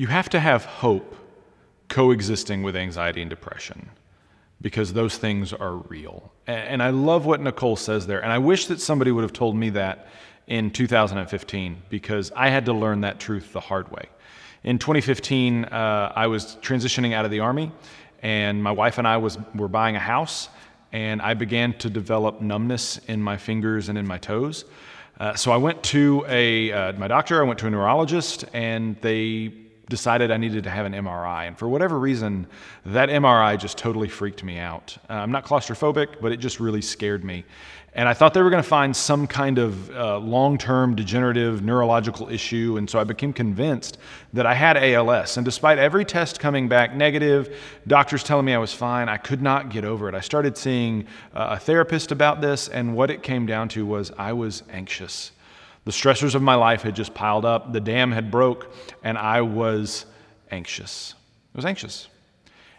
you have to have hope coexisting with anxiety and depression because those things are real. And I love what Nicole says there. And I wish that somebody would have told me that in 2015 because I had to learn that truth the hard way. In 2015, uh, I was transitioning out of the Army, and my wife and I was, were buying a house, and I began to develop numbness in my fingers and in my toes. Uh, so I went to a, uh, my doctor, I went to a neurologist, and they decided I needed to have an MRI. And for whatever reason, that MRI just totally freaked me out. Uh, I'm not claustrophobic, but it just really scared me. And I thought they were going to find some kind of uh, long term degenerative neurological issue. And so I became convinced that I had ALS. And despite every test coming back negative, doctors telling me I was fine, I could not get over it. I started seeing uh, a therapist about this, and what it came down to was I was anxious. The stressors of my life had just piled up, the dam had broke, and I was anxious. I was anxious.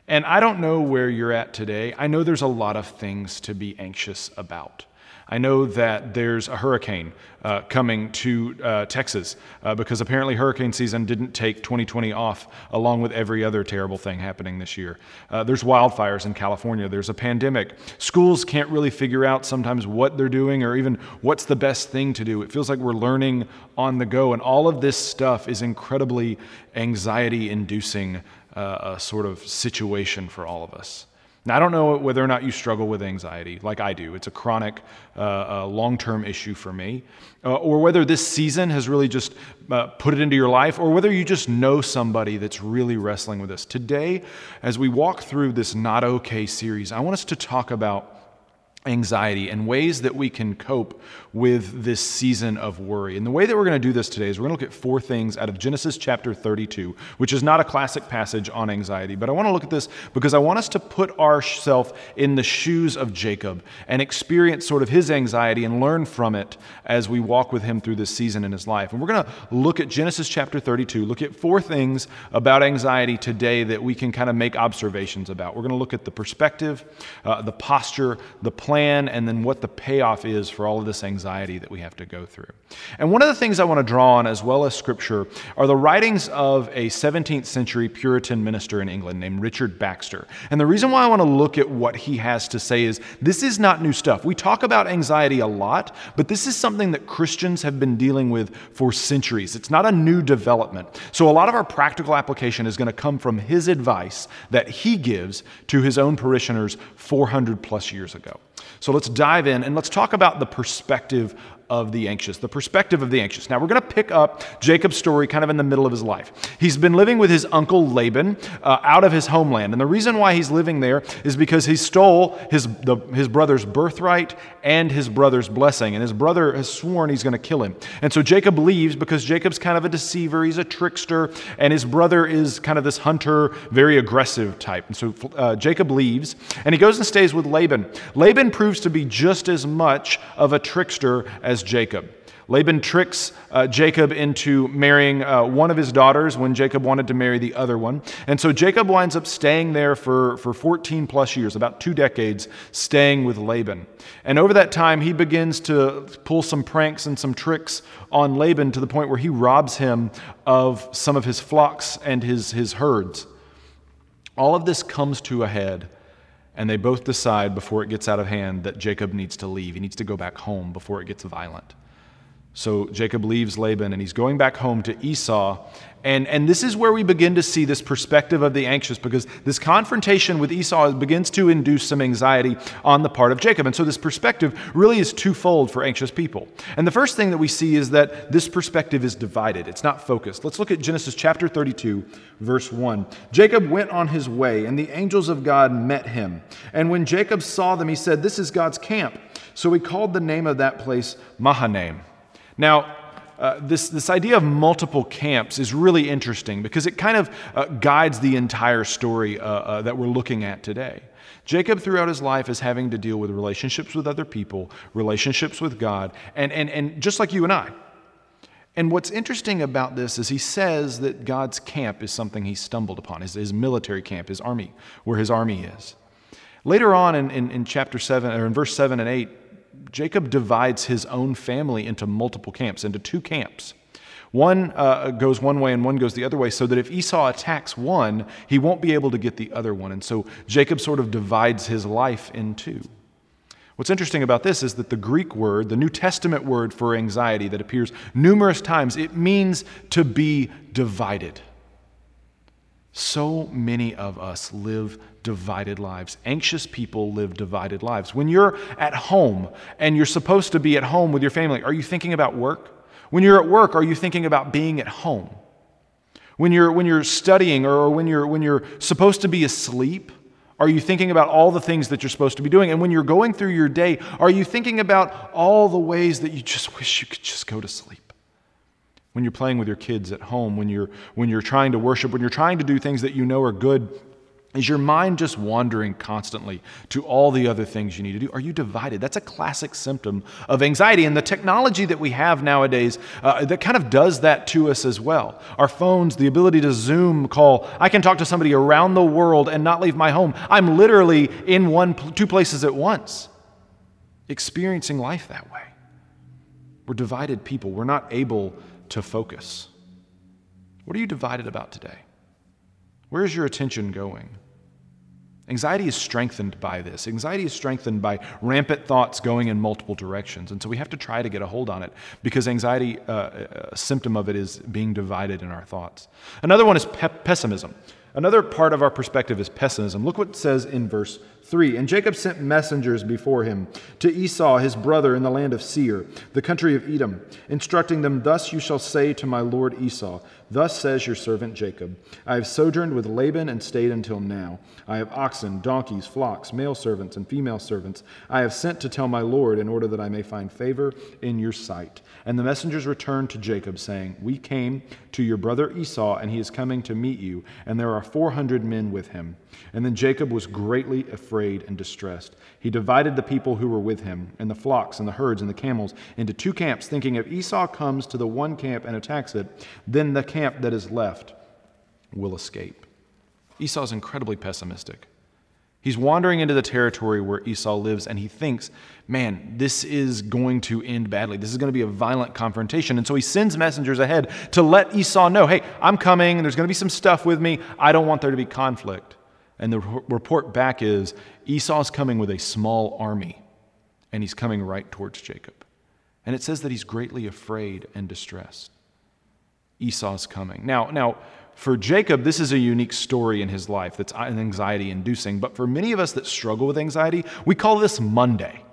And I don't know where you're at today. I know there's a lot of things to be anxious about. I know that there's a hurricane uh, coming to uh, Texas uh, because apparently hurricane season didn't take 2020 off, along with every other terrible thing happening this year. Uh, there's wildfires in California. There's a pandemic. Schools can't really figure out sometimes what they're doing or even what's the best thing to do. It feels like we're learning on the go, and all of this stuff is incredibly anxiety inducing uh, sort of situation for all of us. Now, I don't know whether or not you struggle with anxiety like I do. It's a chronic, uh, uh, long term issue for me. Uh, or whether this season has really just uh, put it into your life, or whether you just know somebody that's really wrestling with this. Today, as we walk through this Not Okay series, I want us to talk about anxiety and ways that we can cope with this season of worry. And the way that we're going to do this today is we're going to look at four things out of Genesis chapter 32, which is not a classic passage on anxiety, but I want to look at this because I want us to put ourselves in the shoes of Jacob and experience sort of his anxiety and learn from it as we walk with him through this season in his life. And we're going to look at Genesis chapter 32, look at four things about anxiety today that we can kind of make observations about. We're going to look at the perspective, uh, the posture, the plan plan and then what the payoff is for all of this anxiety that we have to go through. And one of the things I want to draw on, as well as scripture, are the writings of a 17th century Puritan minister in England named Richard Baxter. And the reason why I want to look at what he has to say is this is not new stuff. We talk about anxiety a lot, but this is something that Christians have been dealing with for centuries. It's not a new development. So a lot of our practical application is going to come from his advice that he gives to his own parishioners 400 plus years ago. So let's dive in and let's talk about the perspective of the anxious, the perspective of the anxious. Now, we're going to pick up Jacob's story kind of in the middle of his life. He's been living with his uncle Laban uh, out of his homeland. And the reason why he's living there is because he stole his, the, his brother's birthright and his brother's blessing. And his brother has sworn he's going to kill him. And so Jacob leaves because Jacob's kind of a deceiver, he's a trickster, and his brother is kind of this hunter, very aggressive type. And so uh, Jacob leaves and he goes and stays with Laban. Laban proves to be just as much of a trickster as Jacob. Laban tricks uh, Jacob into marrying uh, one of his daughters when Jacob wanted to marry the other one. And so Jacob winds up staying there for, for 14 plus years, about two decades, staying with Laban. And over that time, he begins to pull some pranks and some tricks on Laban to the point where he robs him of some of his flocks and his, his herds. All of this comes to a head and they both decide before it gets out of hand that Jacob needs to leave. He needs to go back home before it gets violent. So Jacob leaves Laban and he's going back home to Esau. And, and this is where we begin to see this perspective of the anxious because this confrontation with Esau begins to induce some anxiety on the part of Jacob. And so this perspective really is twofold for anxious people. And the first thing that we see is that this perspective is divided, it's not focused. Let's look at Genesis chapter 32, verse 1. Jacob went on his way, and the angels of God met him. And when Jacob saw them, he said, This is God's camp. So he called the name of that place Mahanaim. Now, uh, this, this idea of multiple camps is really interesting because it kind of uh, guides the entire story uh, uh, that we're looking at today. Jacob, throughout his life, is having to deal with relationships with other people, relationships with God, and, and, and just like you and I. And what's interesting about this is he says that God's camp is something he stumbled upon, his, his military camp, his army, where his army is. Later on in, in, in chapter 7, or in verse 7 and 8, Jacob divides his own family into multiple camps, into two camps. One uh, goes one way and one goes the other way, so that if Esau attacks one, he won't be able to get the other one. And so Jacob sort of divides his life in two. What's interesting about this is that the Greek word, the New Testament word for anxiety that appears numerous times, it means to be divided. So many of us live divided lives. Anxious people live divided lives. When you're at home and you're supposed to be at home with your family, are you thinking about work? When you're at work, are you thinking about being at home? When you're, when you're studying or when you're, when you're supposed to be asleep, are you thinking about all the things that you're supposed to be doing? And when you're going through your day, are you thinking about all the ways that you just wish you could just go to sleep? When you're playing with your kids at home, when you're, when you're trying to worship, when you're trying to do things that you know are good is your mind just wandering constantly to all the other things you need to do? Are you divided? That's a classic symptom of anxiety. And the technology that we have nowadays uh, that kind of does that to us as well. Our phones, the ability to Zoom call. I can talk to somebody around the world and not leave my home. I'm literally in one, two places at once, experiencing life that way. We're divided people. We're not able to focus. What are you divided about today? Where is your attention going? Anxiety is strengthened by this. Anxiety is strengthened by rampant thoughts going in multiple directions. And so we have to try to get a hold on it because anxiety, uh, a symptom of it is being divided in our thoughts. Another one is pe- pessimism. Another part of our perspective is pessimism. Look what it says in verse 3 And Jacob sent messengers before him to Esau, his brother, in the land of Seir, the country of Edom, instructing them, Thus you shall say to my lord Esau, Thus says your servant Jacob I have sojourned with Laban and stayed until now. I have oxen, donkeys, flocks, male servants, and female servants. I have sent to tell my Lord in order that I may find favor in your sight. And the messengers returned to Jacob, saying, We came to your brother Esau, and he is coming to meet you, and there are four hundred men with him. And then Jacob was greatly afraid and distressed. He divided the people who were with him, and the flocks, and the herds, and the camels, into two camps, thinking if Esau comes to the one camp and attacks it, then the camp that is left will escape. Esau is incredibly pessimistic. He's wandering into the territory where Esau lives, and he thinks, man, this is going to end badly. This is going to be a violent confrontation. And so he sends messengers ahead to let Esau know, hey, I'm coming. There's going to be some stuff with me. I don't want there to be conflict. And the report back is Esau's coming with a small army, and he's coming right towards Jacob. And it says that he's greatly afraid and distressed. Esau's coming. Now, now, for Jacob, this is a unique story in his life that's uh, anxiety inducing. But for many of us that struggle with anxiety, we call this Monday.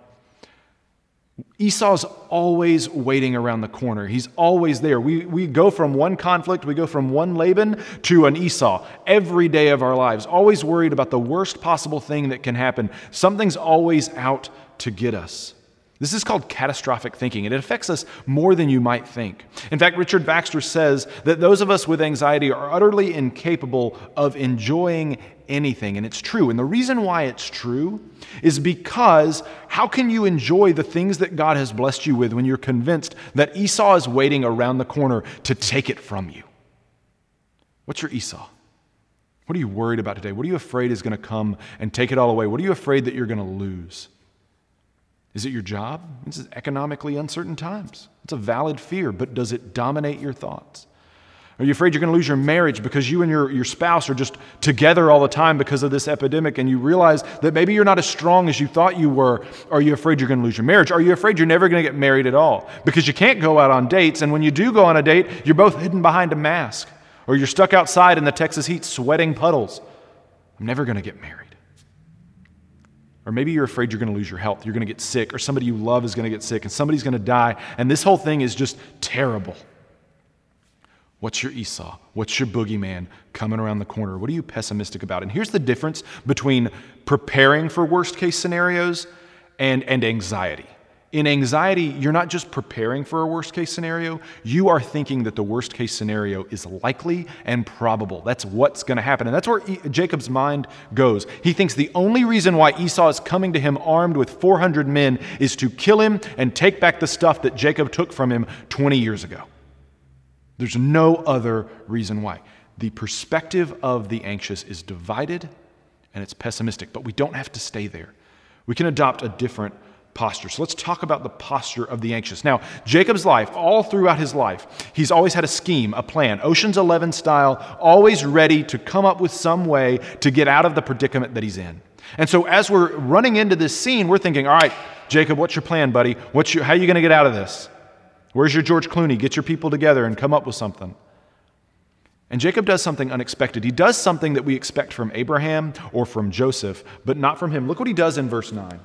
Esau's always waiting around the corner. He's always there. We, we go from one conflict, we go from one Laban to an Esau every day of our lives, always worried about the worst possible thing that can happen. Something's always out to get us. This is called catastrophic thinking. And it affects us more than you might think. In fact, Richard Baxter says that those of us with anxiety are utterly incapable of enjoying anything. And it's true. And the reason why it's true is because how can you enjoy the things that God has blessed you with when you're convinced that Esau is waiting around the corner to take it from you? What's your Esau? What are you worried about today? What are you afraid is going to come and take it all away? What are you afraid that you're going to lose? Is it your job? This is economically uncertain times. It's a valid fear, but does it dominate your thoughts? Are you afraid you're going to lose your marriage because you and your, your spouse are just together all the time because of this epidemic and you realize that maybe you're not as strong as you thought you were? Are you afraid you're going to lose your marriage? Are you afraid you're never going to get married at all because you can't go out on dates and when you do go on a date, you're both hidden behind a mask or you're stuck outside in the Texas heat sweating puddles? I'm never going to get married. Or maybe you're afraid you're going to lose your health. You're going to get sick, or somebody you love is going to get sick, and somebody's going to die, and this whole thing is just terrible. What's your Esau? What's your boogeyman coming around the corner? What are you pessimistic about? And here's the difference between preparing for worst case scenarios and, and anxiety. In anxiety, you're not just preparing for a worst case scenario, you are thinking that the worst case scenario is likely and probable. That's what's going to happen. And that's where e- Jacob's mind goes. He thinks the only reason why Esau is coming to him armed with 400 men is to kill him and take back the stuff that Jacob took from him 20 years ago. There's no other reason why. The perspective of the anxious is divided and it's pessimistic, but we don't have to stay there. We can adopt a different posture. So let's talk about the posture of the anxious. Now, Jacob's life, all throughout his life, he's always had a scheme, a plan, Ocean's 11 style, always ready to come up with some way to get out of the predicament that he's in. And so as we're running into this scene, we're thinking, all right, Jacob, what's your plan, buddy? What's your, how are you going to get out of this? Where's your George Clooney? Get your people together and come up with something. And Jacob does something unexpected. He does something that we expect from Abraham or from Joseph, but not from him. Look what he does in verse 9.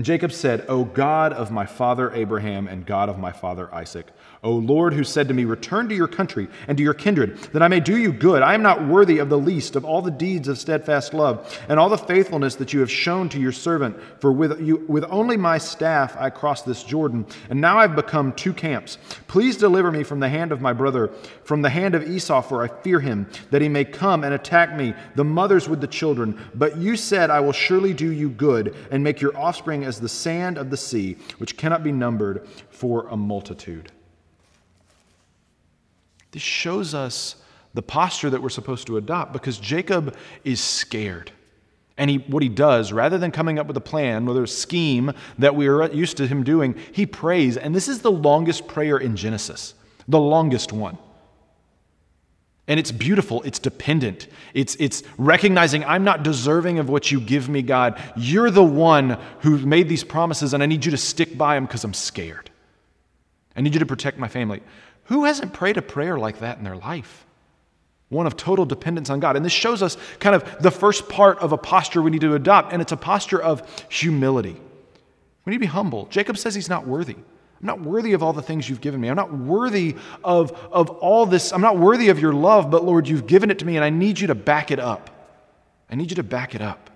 And Jacob said, O God of my father Abraham and God of my father Isaac, O Lord, who said to me, Return to your country and to your kindred, that I may do you good. I am not worthy of the least of all the deeds of steadfast love and all the faithfulness that you have shown to your servant. For with, you, with only my staff I crossed this Jordan, and now I've become two camps. Please deliver me from the hand of my brother, from the hand of Esau, for I fear him, that he may come and attack me, the mothers with the children. But you said, I will surely do you good and make your offspring as the sand of the sea, which cannot be numbered for a multitude. This shows us the posture that we're supposed to adopt because Jacob is scared. And he, what he does, rather than coming up with a plan or a scheme that we are used to him doing, he prays. And this is the longest prayer in Genesis, the longest one. And it's beautiful, it's dependent. It's, it's recognizing I'm not deserving of what you give me, God. You're the one who made these promises, and I need you to stick by them because I'm scared. I need you to protect my family. Who hasn't prayed a prayer like that in their life? One of total dependence on God. And this shows us kind of the first part of a posture we need to adopt, and it's a posture of humility. We need to be humble. Jacob says he's not worthy. I'm not worthy of all the things you've given me. I'm not worthy of, of all this. I'm not worthy of your love, but Lord, you've given it to me, and I need you to back it up. I need you to back it up.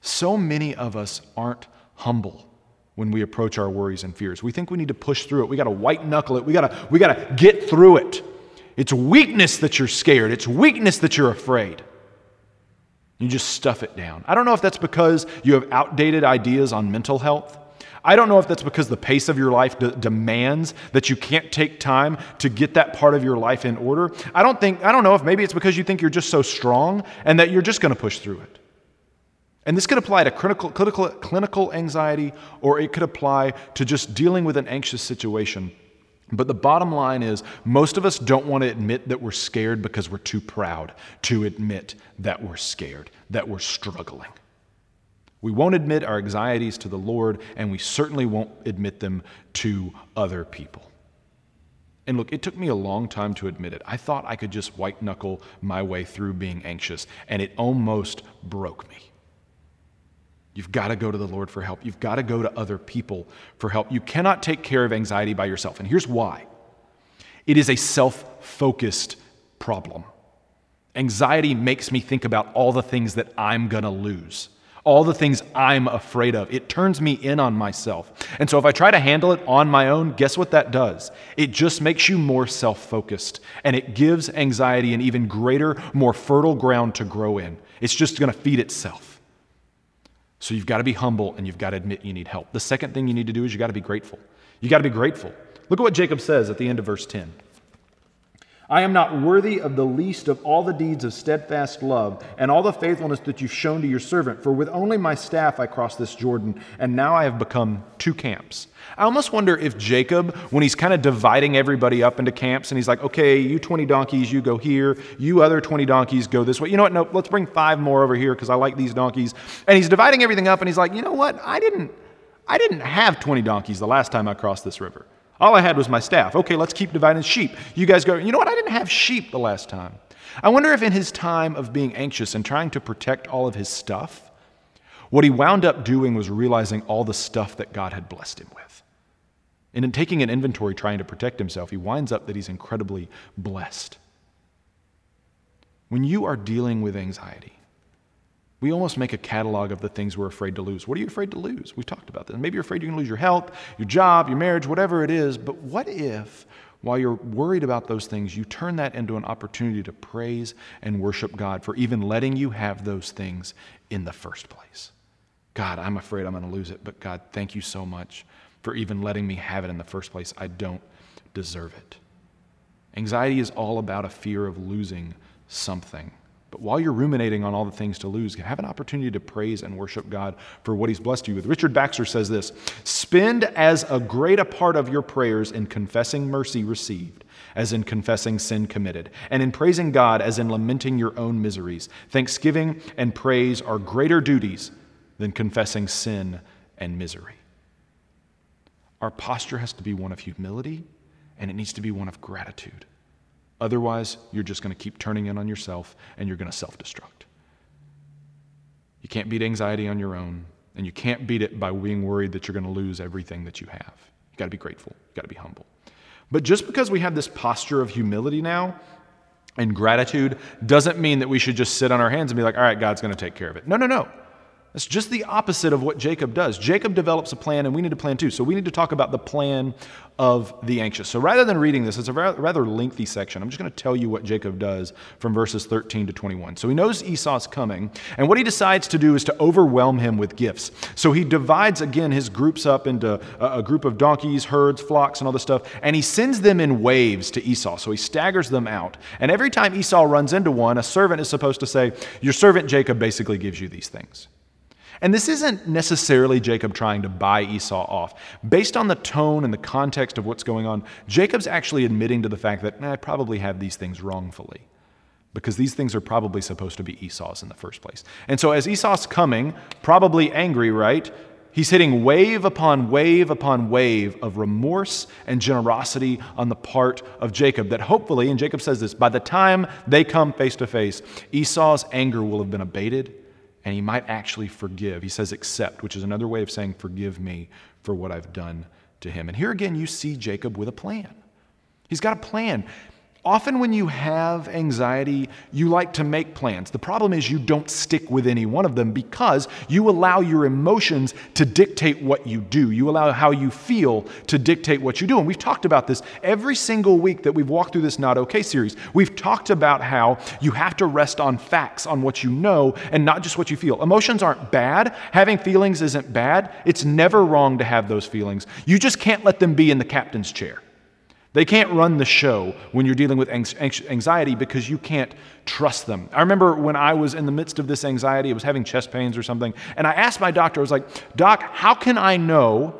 So many of us aren't humble when we approach our worries and fears. We think we need to push through it. We got to white knuckle it. We got to we got to get through it. It's weakness that you're scared. It's weakness that you're afraid. You just stuff it down. I don't know if that's because you have outdated ideas on mental health. I don't know if that's because the pace of your life demands that you can't take time to get that part of your life in order. I don't think I don't know if maybe it's because you think you're just so strong and that you're just going to push through it. And this could apply to clinical, clinical, clinical anxiety, or it could apply to just dealing with an anxious situation. But the bottom line is, most of us don't want to admit that we're scared because we're too proud to admit that we're scared, that we're struggling. We won't admit our anxieties to the Lord, and we certainly won't admit them to other people. And look, it took me a long time to admit it. I thought I could just white knuckle my way through being anxious, and it almost broke me. You've got to go to the Lord for help. You've got to go to other people for help. You cannot take care of anxiety by yourself. And here's why it is a self focused problem. Anxiety makes me think about all the things that I'm going to lose, all the things I'm afraid of. It turns me in on myself. And so if I try to handle it on my own, guess what that does? It just makes you more self focused and it gives anxiety an even greater, more fertile ground to grow in. It's just going to feed itself. So you've got to be humble and you've got to admit you need help. The second thing you need to do is you've got to be grateful. You've got to be grateful. Look at what Jacob says at the end of verse 10. I am not worthy of the least of all the deeds of steadfast love and all the faithfulness that you've shown to your servant, for with only my staff I crossed this Jordan, and now I have become two camps. I almost wonder if Jacob, when he's kind of dividing everybody up into camps, and he's like, okay, you 20 donkeys, you go here, you other 20 donkeys go this way. You know what? No, let's bring five more over here because I like these donkeys. And he's dividing everything up, and he's like, you know what? I didn't, I didn't have 20 donkeys the last time I crossed this river. All I had was my staff. Okay, let's keep dividing sheep. You guys go, you know what? I didn't have sheep the last time. I wonder if in his time of being anxious and trying to protect all of his stuff, what he wound up doing was realizing all the stuff that God had blessed him with. And in taking an inventory trying to protect himself, he winds up that he's incredibly blessed. When you are dealing with anxiety, we almost make a catalog of the things we're afraid to lose. What are you afraid to lose? We've talked about this. Maybe you're afraid you're going to lose your health, your job, your marriage, whatever it is. But what if, while you're worried about those things, you turn that into an opportunity to praise and worship God for even letting you have those things in the first place? God, I'm afraid I'm going to lose it, but God, thank you so much for even letting me have it in the first place. I don't deserve it. Anxiety is all about a fear of losing something But while you're ruminating on all the things to lose, have an opportunity to praise and worship God for what He's blessed you with. Richard Baxter says this Spend as a great a part of your prayers in confessing mercy received as in confessing sin committed, and in praising God as in lamenting your own miseries. Thanksgiving and praise are greater duties than confessing sin and misery. Our posture has to be one of humility, and it needs to be one of gratitude. Otherwise, you're just going to keep turning in on yourself and you're going to self destruct. You can't beat anxiety on your own, and you can't beat it by being worried that you're going to lose everything that you have. You got to be grateful, you got to be humble. But just because we have this posture of humility now and gratitude doesn't mean that we should just sit on our hands and be like, all right, God's going to take care of it. No, no, no. It's just the opposite of what Jacob does. Jacob develops a plan, and we need a plan too. So we need to talk about the plan of the anxious. So rather than reading this, it's a rather lengthy section. I'm just going to tell you what Jacob does from verses 13 to 21. So he knows Esau's coming, and what he decides to do is to overwhelm him with gifts. So he divides again his groups up into a group of donkeys, herds, flocks, and all this stuff, and he sends them in waves to Esau. So he staggers them out. And every time Esau runs into one, a servant is supposed to say, Your servant Jacob basically gives you these things. And this isn't necessarily Jacob trying to buy Esau off. Based on the tone and the context of what's going on, Jacob's actually admitting to the fact that I probably have these things wrongfully because these things are probably supposed to be Esau's in the first place. And so as Esau's coming, probably angry, right? He's hitting wave upon wave upon wave of remorse and generosity on the part of Jacob. That hopefully, and Jacob says this, by the time they come face to face, Esau's anger will have been abated and he might actually forgive. He says accept, which is another way of saying forgive me for what I've done to him. And here again, you see Jacob with a plan. He's got a plan. Often, when you have anxiety, you like to make plans. The problem is you don't stick with any one of them because you allow your emotions to dictate what you do. You allow how you feel to dictate what you do. And we've talked about this every single week that we've walked through this Not Okay series. We've talked about how you have to rest on facts, on what you know, and not just what you feel. Emotions aren't bad. Having feelings isn't bad. It's never wrong to have those feelings. You just can't let them be in the captain's chair. They can't run the show when you're dealing with anxiety because you can't trust them. I remember when I was in the midst of this anxiety, I was having chest pains or something, and I asked my doctor, I was like, Doc, how can I know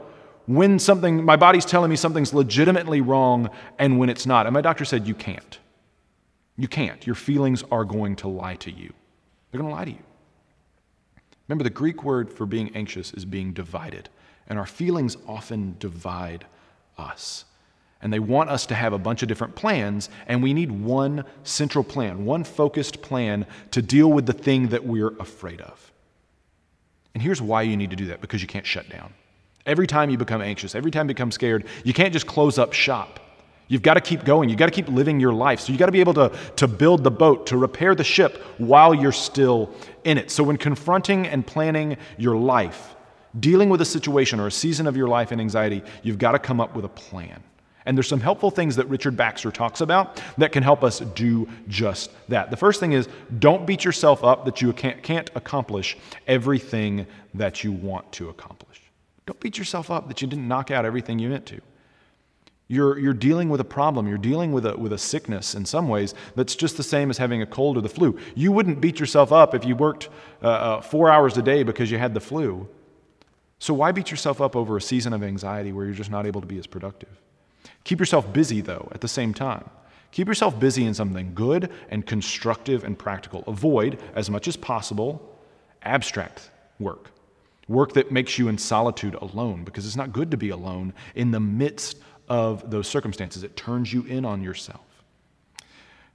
when something, my body's telling me something's legitimately wrong and when it's not? And my doctor said, You can't. You can't. Your feelings are going to lie to you. They're going to lie to you. Remember, the Greek word for being anxious is being divided, and our feelings often divide us. And they want us to have a bunch of different plans, and we need one central plan, one focused plan to deal with the thing that we're afraid of. And here's why you need to do that because you can't shut down. Every time you become anxious, every time you become scared, you can't just close up shop. You've got to keep going. You've got to keep living your life. So you've got to be able to, to build the boat, to repair the ship while you're still in it. So when confronting and planning your life, dealing with a situation or a season of your life in anxiety, you've got to come up with a plan. And there's some helpful things that Richard Baxter talks about that can help us do just that. The first thing is don't beat yourself up that you can't, can't accomplish everything that you want to accomplish. Don't beat yourself up that you didn't knock out everything you meant to. You're, you're dealing with a problem. You're dealing with a, with a sickness in some ways that's just the same as having a cold or the flu. You wouldn't beat yourself up if you worked uh, uh, four hours a day because you had the flu. So why beat yourself up over a season of anxiety where you're just not able to be as productive? Keep yourself busy, though, at the same time. Keep yourself busy in something good and constructive and practical. Avoid, as much as possible, abstract work. Work that makes you in solitude alone, because it's not good to be alone in the midst of those circumstances. It turns you in on yourself.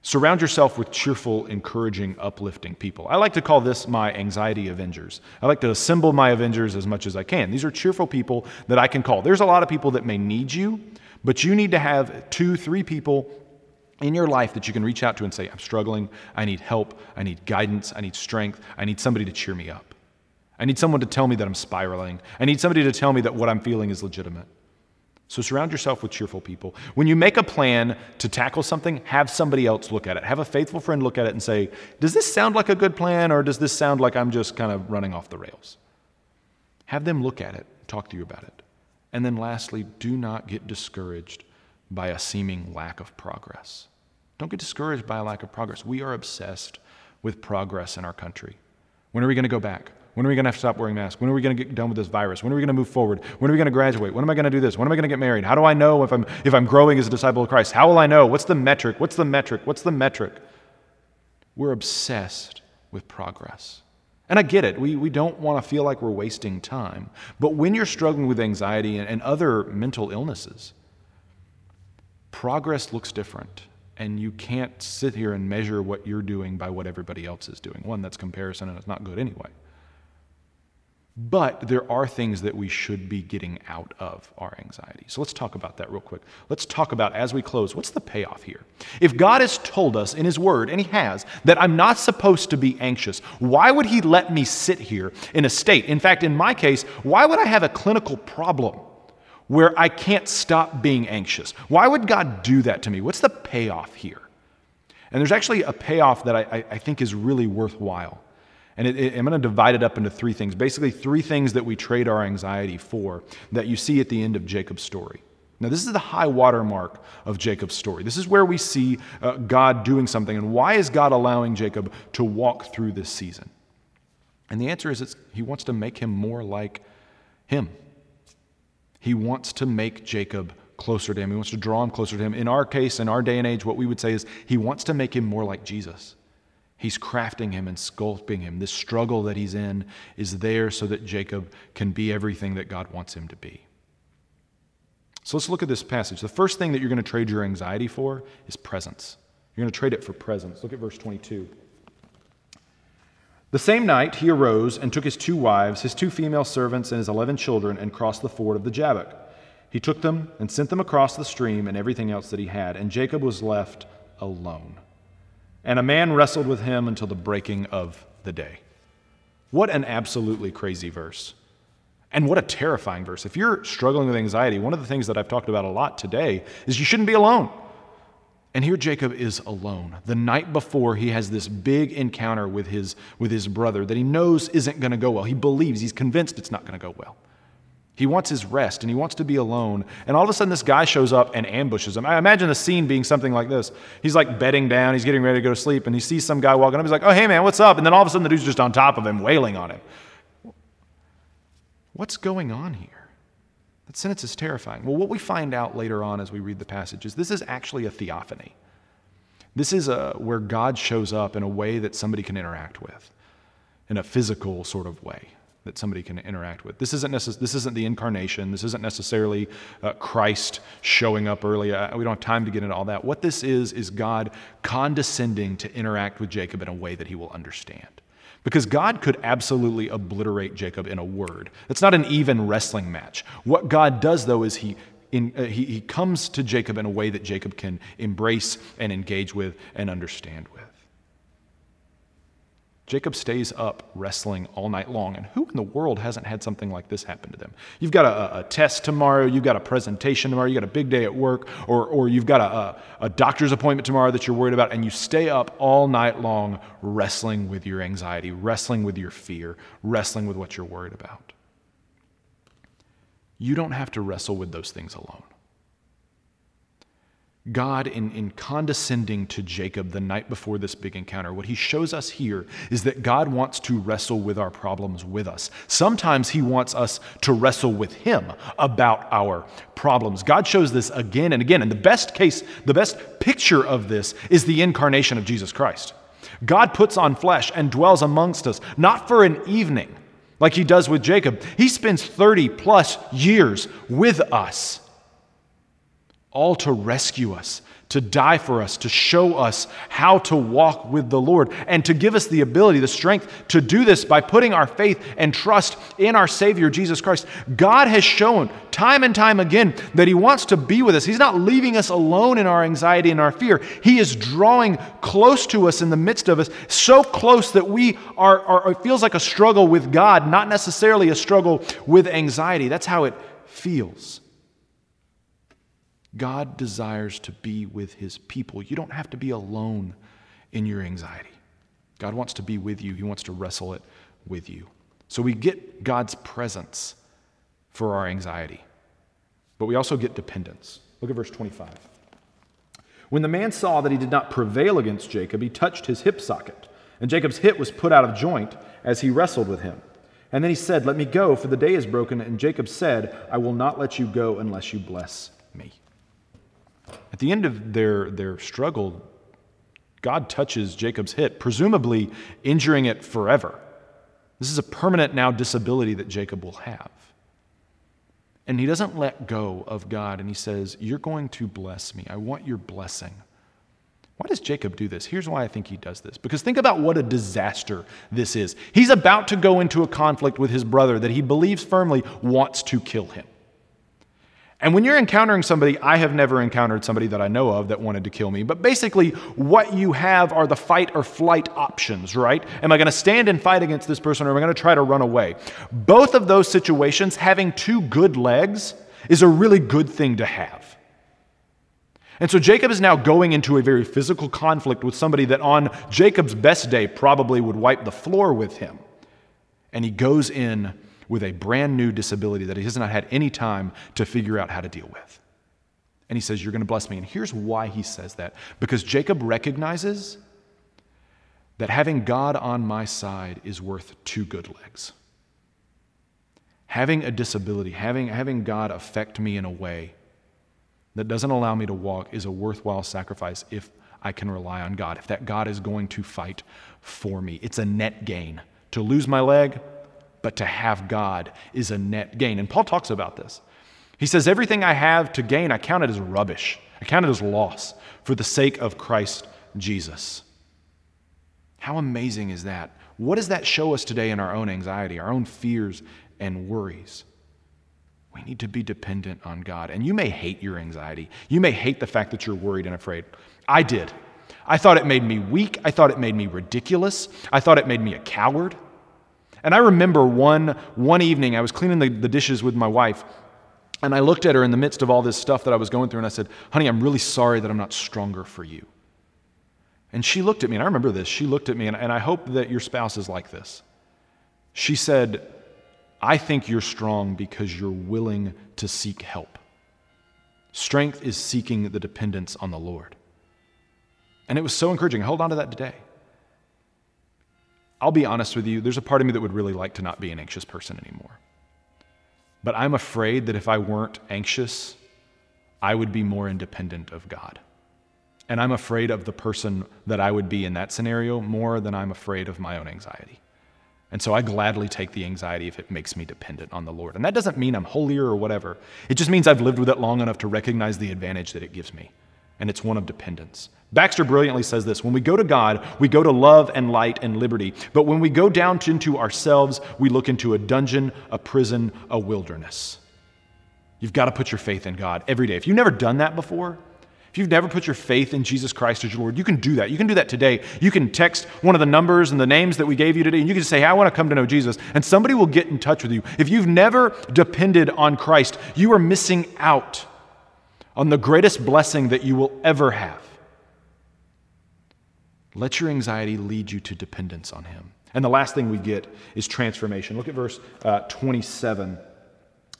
Surround yourself with cheerful, encouraging, uplifting people. I like to call this my anxiety avengers. I like to assemble my avengers as much as I can. These are cheerful people that I can call. There's a lot of people that may need you, but you need to have two, three people in your life that you can reach out to and say, I'm struggling. I need help. I need guidance. I need strength. I need somebody to cheer me up. I need someone to tell me that I'm spiraling. I need somebody to tell me that what I'm feeling is legitimate. So surround yourself with cheerful people. When you make a plan to tackle something, have somebody else look at it. Have a faithful friend look at it and say, Does this sound like a good plan or does this sound like I'm just kind of running off the rails? Have them look at it, talk to you about it. And then lastly, do not get discouraged by a seeming lack of progress. Don't get discouraged by a lack of progress. We are obsessed with progress in our country? When are we going to go back? When are we going to have to stop wearing masks? When are we going to get done with this virus? When are we going to move forward? When are we going to graduate? When am I going to do this? When am I going to get married? How do I know if I'm, if I'm growing as a disciple of Christ? How will I know? What's the metric? What's the metric? What's the metric? We're obsessed with progress. And I get it. We, we don't want to feel like we're wasting time. But when you're struggling with anxiety and, and other mental illnesses, progress looks different and you can't sit here and measure what you're doing by what everybody else is doing. One, that's comparison, and it's not good anyway. But there are things that we should be getting out of our anxiety. So let's talk about that real quick. Let's talk about, as we close, what's the payoff here? If God has told us in His Word, and He has, that I'm not supposed to be anxious, why would He let me sit here in a state? In fact, in my case, why would I have a clinical problem where I can't stop being anxious? Why would God do that to me? What's the payoff here? And there's actually a payoff that I, I think is really worthwhile. And it, it, I'm going to divide it up into three things. Basically, three things that we trade our anxiety for that you see at the end of Jacob's story. Now, this is the high water mark of Jacob's story. This is where we see uh, God doing something. And why is God allowing Jacob to walk through this season? And the answer is he wants to make him more like him. He wants to make Jacob closer to him. He wants to draw him closer to him. In our case, in our day and age, what we would say is he wants to make him more like Jesus. He's crafting him and sculpting him. This struggle that he's in is there so that Jacob can be everything that God wants him to be. So let's look at this passage. The first thing that you're going to trade your anxiety for is presence. You're going to trade it for presence. Look at verse 22. The same night he arose and took his two wives, his two female servants, and his eleven children, and crossed the ford of the Jabbok. He took them and sent them across the stream and everything else that he had, and Jacob was left alone. And a man wrestled with him until the breaking of the day. What an absolutely crazy verse. And what a terrifying verse. If you're struggling with anxiety, one of the things that I've talked about a lot today is you shouldn't be alone. And here Jacob is alone. The night before, he has this big encounter with his, with his brother that he knows isn't going to go well. He believes, he's convinced it's not going to go well. He wants his rest and he wants to be alone. And all of a sudden, this guy shows up and ambushes him. I imagine the scene being something like this. He's like bedding down, he's getting ready to go to sleep, and he sees some guy walking up. He's like, Oh, hey, man, what's up? And then all of a sudden, the dude's just on top of him, wailing on him. What's going on here? That sentence is terrifying. Well, what we find out later on as we read the passage is this is actually a theophany. This is a, where God shows up in a way that somebody can interact with, in a physical sort of way that somebody can interact with. This isn't, necess- this isn't the incarnation. This isn't necessarily uh, Christ showing up early. Uh, we don't have time to get into all that. What this is, is God condescending to interact with Jacob in a way that he will understand. Because God could absolutely obliterate Jacob in a word. It's not an even wrestling match. What God does, though, is he, in, uh, he, he comes to Jacob in a way that Jacob can embrace and engage with and understand with. Jacob stays up wrestling all night long. And who in the world hasn't had something like this happen to them? You've got a, a test tomorrow, you've got a presentation tomorrow, you've got a big day at work, or, or you've got a, a, a doctor's appointment tomorrow that you're worried about, and you stay up all night long wrestling with your anxiety, wrestling with your fear, wrestling with what you're worried about. You don't have to wrestle with those things alone. God, in, in condescending to Jacob the night before this big encounter, what he shows us here is that God wants to wrestle with our problems with us. Sometimes he wants us to wrestle with him about our problems. God shows this again and again. And the best case, the best picture of this is the incarnation of Jesus Christ. God puts on flesh and dwells amongst us, not for an evening like he does with Jacob. He spends 30 plus years with us all to rescue us, to die for us, to show us how to walk with the Lord, and to give us the ability, the strength to do this by putting our faith and trust in our Savior, Jesus Christ. God has shown time and time again that He wants to be with us. He's not leaving us alone in our anxiety and our fear. He is drawing close to us in the midst of us, so close that we are, are it feels like a struggle with God, not necessarily a struggle with anxiety. That's how it feels. God desires to be with his people. You don't have to be alone in your anxiety. God wants to be with you, he wants to wrestle it with you. So we get God's presence for our anxiety, but we also get dependence. Look at verse 25. When the man saw that he did not prevail against Jacob, he touched his hip socket And Jacob's hip was put out of joint as he wrestled with him. And then he said, Let me go, for the day is broken. And Jacob said, I will not let you go unless you bless me. At the end of their, their struggle, God touches Jacob's hip, presumably injuring it forever. This is a permanent now disability that Jacob will have. And he doesn't let go of God and he says, You're going to bless me. I want your blessing. Why does Jacob do this? Here's why I think he does this. Because think about what a disaster this is. He's about to go into a conflict with his brother that he believes firmly wants to kill him. And when you're encountering somebody, I have never encountered somebody that I know of that wanted to kill me, but basically, what you have are the fight or flight options, right? Am I going to stand and fight against this person or am I going to try to run away? Both of those situations, having two good legs is a really good thing to have. And so Jacob is now going into a very physical conflict with somebody that on Jacob's best day probably would wipe the floor with him. And he goes in with a brand new disability that he has not had any time to figure out how to deal with. And he says, You're going to bless me. And here's why he says that because Jacob recognizes that having God on my side is worth two good legs. Having a disability, having, having God affect me in a way that doesn't allow me to walk is a worthwhile sacrifice if I can rely on God, if that God is going to fight for me. It's a net gain. To lose my leg, but to have God is a net gain. And Paul talks about this. He says, Everything I have to gain, I count it as rubbish, I count it as loss for the sake of Christ Jesus. How amazing is that? What does that show us today in our own anxiety, our own fears and worries? We need to be dependent on God. And you may hate your anxiety. You may hate the fact that you're worried and afraid. I did. I thought it made me weak. I thought it made me ridiculous. I thought it made me a coward. And I remember one, one evening, I was cleaning the, the dishes with my wife, and I looked at her in the midst of all this stuff that I was going through, and I said, Honey, I'm really sorry that I'm not stronger for you. And she looked at me, and I remember this. She looked at me, and, and I hope that your spouse is like this. She said, I think you're strong because you're willing to seek help. Strength is seeking the dependence on the Lord. And it was so encouraging. I hold on to that today. I'll be honest with you, there's a part of me that would really like to not be an anxious person anymore. But I'm afraid that if I weren't anxious, I would be more independent of God. And I'm afraid of the person that I would be in that scenario more than I'm afraid of my own anxiety. And so I gladly take the anxiety if it makes me dependent on the Lord. And that doesn't mean I'm holier or whatever. It just means I've lived with it long enough to recognize the advantage that it gives me. And it's one of dependence. Baxter brilliantly says this when we go to God, we go to love and light and liberty. But when we go down into ourselves, we look into a dungeon, a prison, a wilderness. You've got to put your faith in God every day. If you've never done that before, if you've never put your faith in Jesus Christ as your Lord, you can do that. You can do that today. You can text one of the numbers and the names that we gave you today, and you can say, hey, I want to come to know Jesus. And somebody will get in touch with you. If you've never depended on Christ, you are missing out on the greatest blessing that you will ever have. Let your anxiety lead you to dependence on Him. And the last thing we get is transformation. Look at verse uh, 27.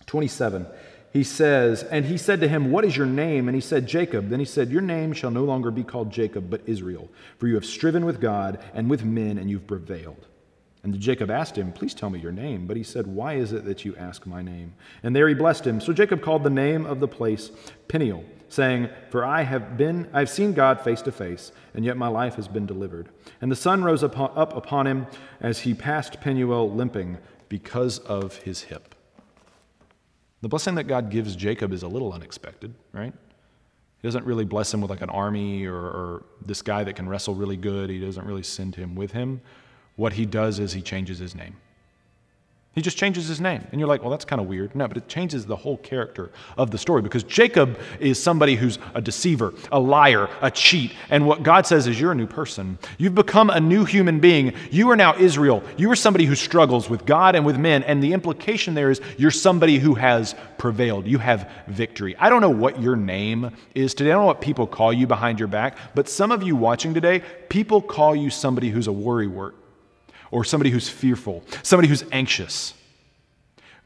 27 he says, And he said to him, What is your name? And he said, Jacob. Then he said, Your name shall no longer be called Jacob, but Israel, for you have striven with God and with men, and you've prevailed. And Jacob asked him, Please tell me your name. But he said, Why is it that you ask my name? And there he blessed him. So Jacob called the name of the place Peniel, saying, For I have been I have seen God face to face, and yet my life has been delivered. And the sun rose up upon him as he passed Peniel limping because of his hip. The blessing that God gives Jacob is a little unexpected, right? He doesn't really bless him with like an army or, or, this guy that can wrestle really good. He doesn't really send him with him. What he does is he changes his name. He just changes his name. And you're like, well, that's kind of weird. No, but it changes the whole character of the story because Jacob is somebody who's a deceiver, a liar, a cheat. And what God says is, you're a new person. You've become a new human being. You are now Israel. You are somebody who struggles with God and with men. And the implication there is, you're somebody who has prevailed. You have victory. I don't know what your name is today. I don't know what people call you behind your back. But some of you watching today, people call you somebody who's a worrywart or somebody who's fearful, somebody who's anxious.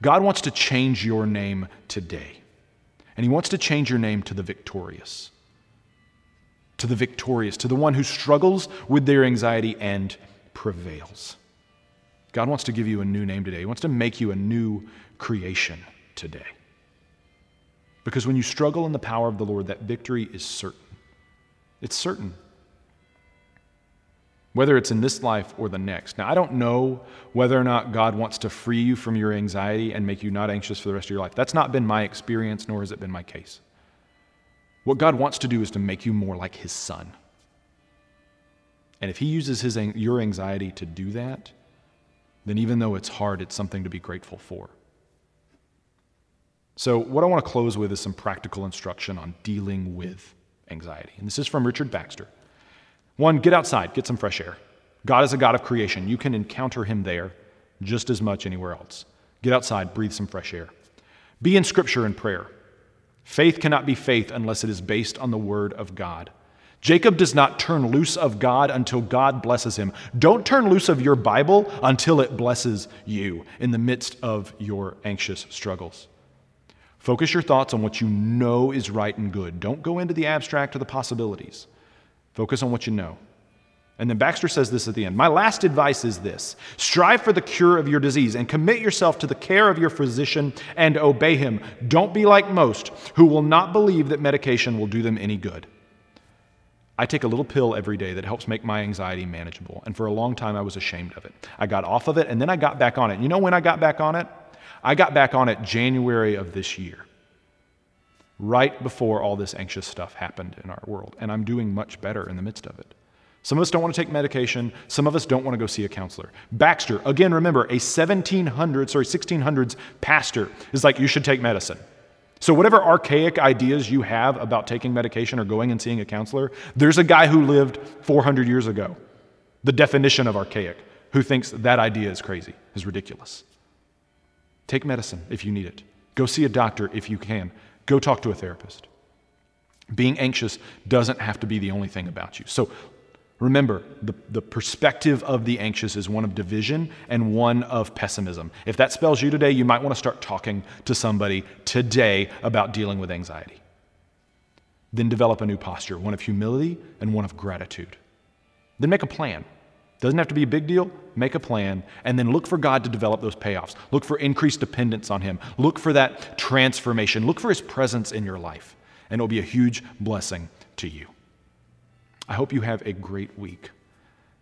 God wants to change your name today. And He wants to change your name to the victorious. To the victorious, to the one who struggles with their anxiety and prevails. God wants to give you a new name today. He wants to make you a new creation today. Because when you struggle in the power of the Lord, that victory is certain. It's certain. Whether it's in this life or the next. Now, I don't know whether or not God wants to free you from your anxiety and make you not anxious for the rest of your life. That's not been my experience, nor has it been my case. What God wants to do is to make you more like His Son. And if He uses his, your anxiety to do that, then even though it's hard, it's something to be grateful for. So, what I want to close with is some practical instruction on dealing with anxiety. And this is from Richard Baxter. One, get outside, get some fresh air. God is a God of creation. You can encounter Him there just as much anywhere else. Get outside, breathe some fresh air. Be in Scripture and prayer. Faith cannot be faith unless it is based on the Word of God. Jacob does not turn loose of God until God blesses him. Don't turn loose of your Bible until it blesses you in the midst of your anxious struggles. Focus your thoughts on what you know is right and good. Don't go into the abstract or the possibilities. Focus on what you know. And then Baxter says this at the end My last advice is this strive for the cure of your disease and commit yourself to the care of your physician and obey him. Don't be like most who will not believe that medication will do them any good. I take a little pill every day that helps make my anxiety manageable. And for a long time, I was ashamed of it. I got off of it and then I got back on it. You know when I got back on it? I got back on it January of this year, right before all this anxious stuff happened in our world. And I'm doing much better in the midst of it. Some of us don't want to take medication. Some of us don't want to go see a counselor. Baxter, again, remember, a 1700s, sorry, 1600s pastor is like, you should take medicine. So, whatever archaic ideas you have about taking medication or going and seeing a counselor, there's a guy who lived 400 years ago, the definition of archaic, who thinks that idea is crazy, is ridiculous. Take medicine if you need it. Go see a doctor if you can. Go talk to a therapist. Being anxious doesn't have to be the only thing about you. So Remember, the, the perspective of the anxious is one of division and one of pessimism. If that spells you today, you might want to start talking to somebody today about dealing with anxiety. Then develop a new posture, one of humility and one of gratitude. Then make a plan. Doesn't have to be a big deal. Make a plan and then look for God to develop those payoffs. Look for increased dependence on Him. Look for that transformation. Look for His presence in your life, and it will be a huge blessing to you. I hope you have a great week.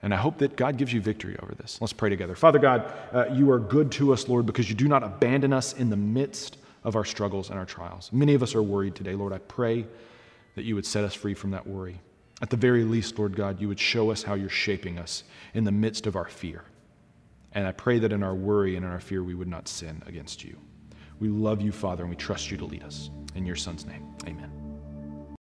And I hope that God gives you victory over this. Let's pray together. Father God, uh, you are good to us, Lord, because you do not abandon us in the midst of our struggles and our trials. Many of us are worried today, Lord. I pray that you would set us free from that worry. At the very least, Lord God, you would show us how you're shaping us in the midst of our fear. And I pray that in our worry and in our fear, we would not sin against you. We love you, Father, and we trust you to lead us. In your Son's name, amen.